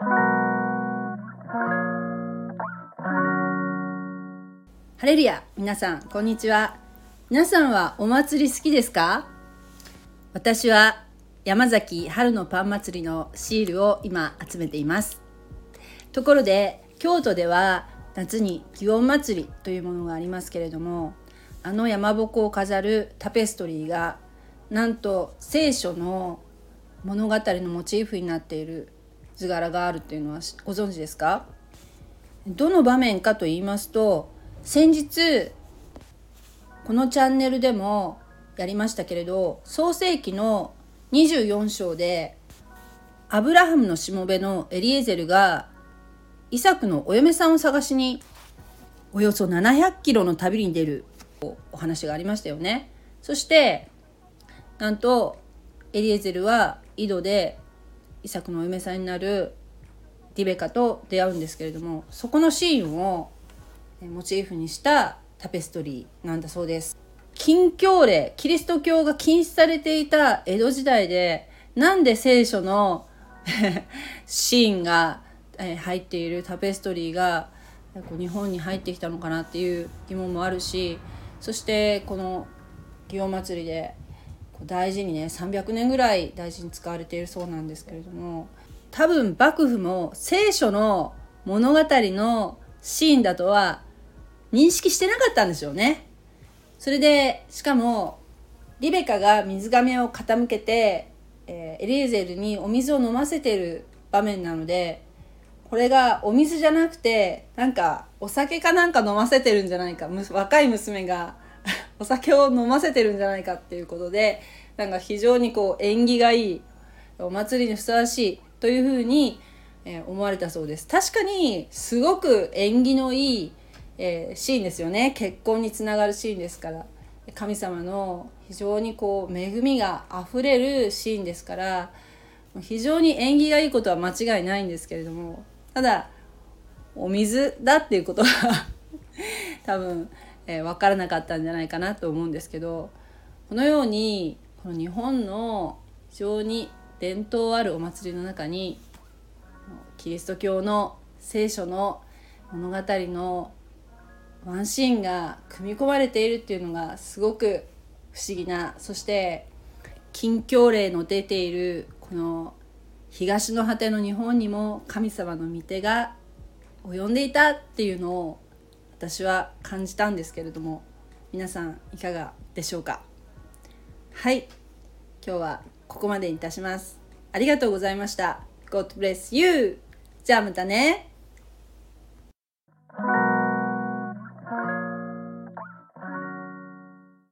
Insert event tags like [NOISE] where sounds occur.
ハレルヤ皆さんこんにちは。皆さんはお祭り好きですか？私は山崎春のパン祭りのシールを今集めています。ところで京都では夏に祇園祭りというものがありますけれどもあの山鉾を飾るタペストリーがなんと聖書の物語のモチーフになっている図柄があるっていうのはご存知ですか？どの場面かと言いますと先日このチャンネルでもやりましたけれど創世紀の24章でアブラハムのしもべのエリエゼルがイサクのお嫁さんを探しにおよそ700キロの旅に出るお話がありましたよね。そしてなんとエリエゼルは井戸でイサクのお嫁さんになるリベカと出会うんですけれどもそこのシーンをモチーフにしたタペストリーなんだそうです。禁教令キリスト教が禁止されていた江戸時代でなんで聖書の [LAUGHS] シーンが入っているタペストリーが日本に入ってきたのかなっていう疑問もあるしそしてこの祇園祭で大事にね300年ぐらい大事に使われているそうなんですけれども多分幕府も聖書の物語のシーンだとは認識してなかったんですよね。それでしかもリベカが水亀を傾けて、えー、エリエゼルにお水を飲ませてる場面なのでこれがお水じゃなくてなんかお酒かなんか飲ませてるんじゃないか若い娘がお酒を飲ませてるんじゃないかっていうことでなんか非常にこう縁起がいいお祭りにふさわしいというふうに、え思われたそうです。確かにすごく縁起のいい、えー、シーンですよね。結婚につながるシーンですから。神様の非常にこう恵みがあふれるシーンですから非常に縁起がいいことは間違いないんですけれどもただお水だっていうことは [LAUGHS] 多分、えー、分からなかったんじゃないかなと思うんですけどこのようにこの日本の非常に伝統あるお祭りの中にキリスト教の聖書の物語のワンシーンが組み込まれているっていうのがすごく不思議なそして禁教令の出ているこの東の果ての日本にも神様の御手が及んでいたっていうのを私は感じたんですけれども皆さんいかがでしょうか？はい。今日はここまでにいたします。ありがとうございました。God bless you じゃあまたね。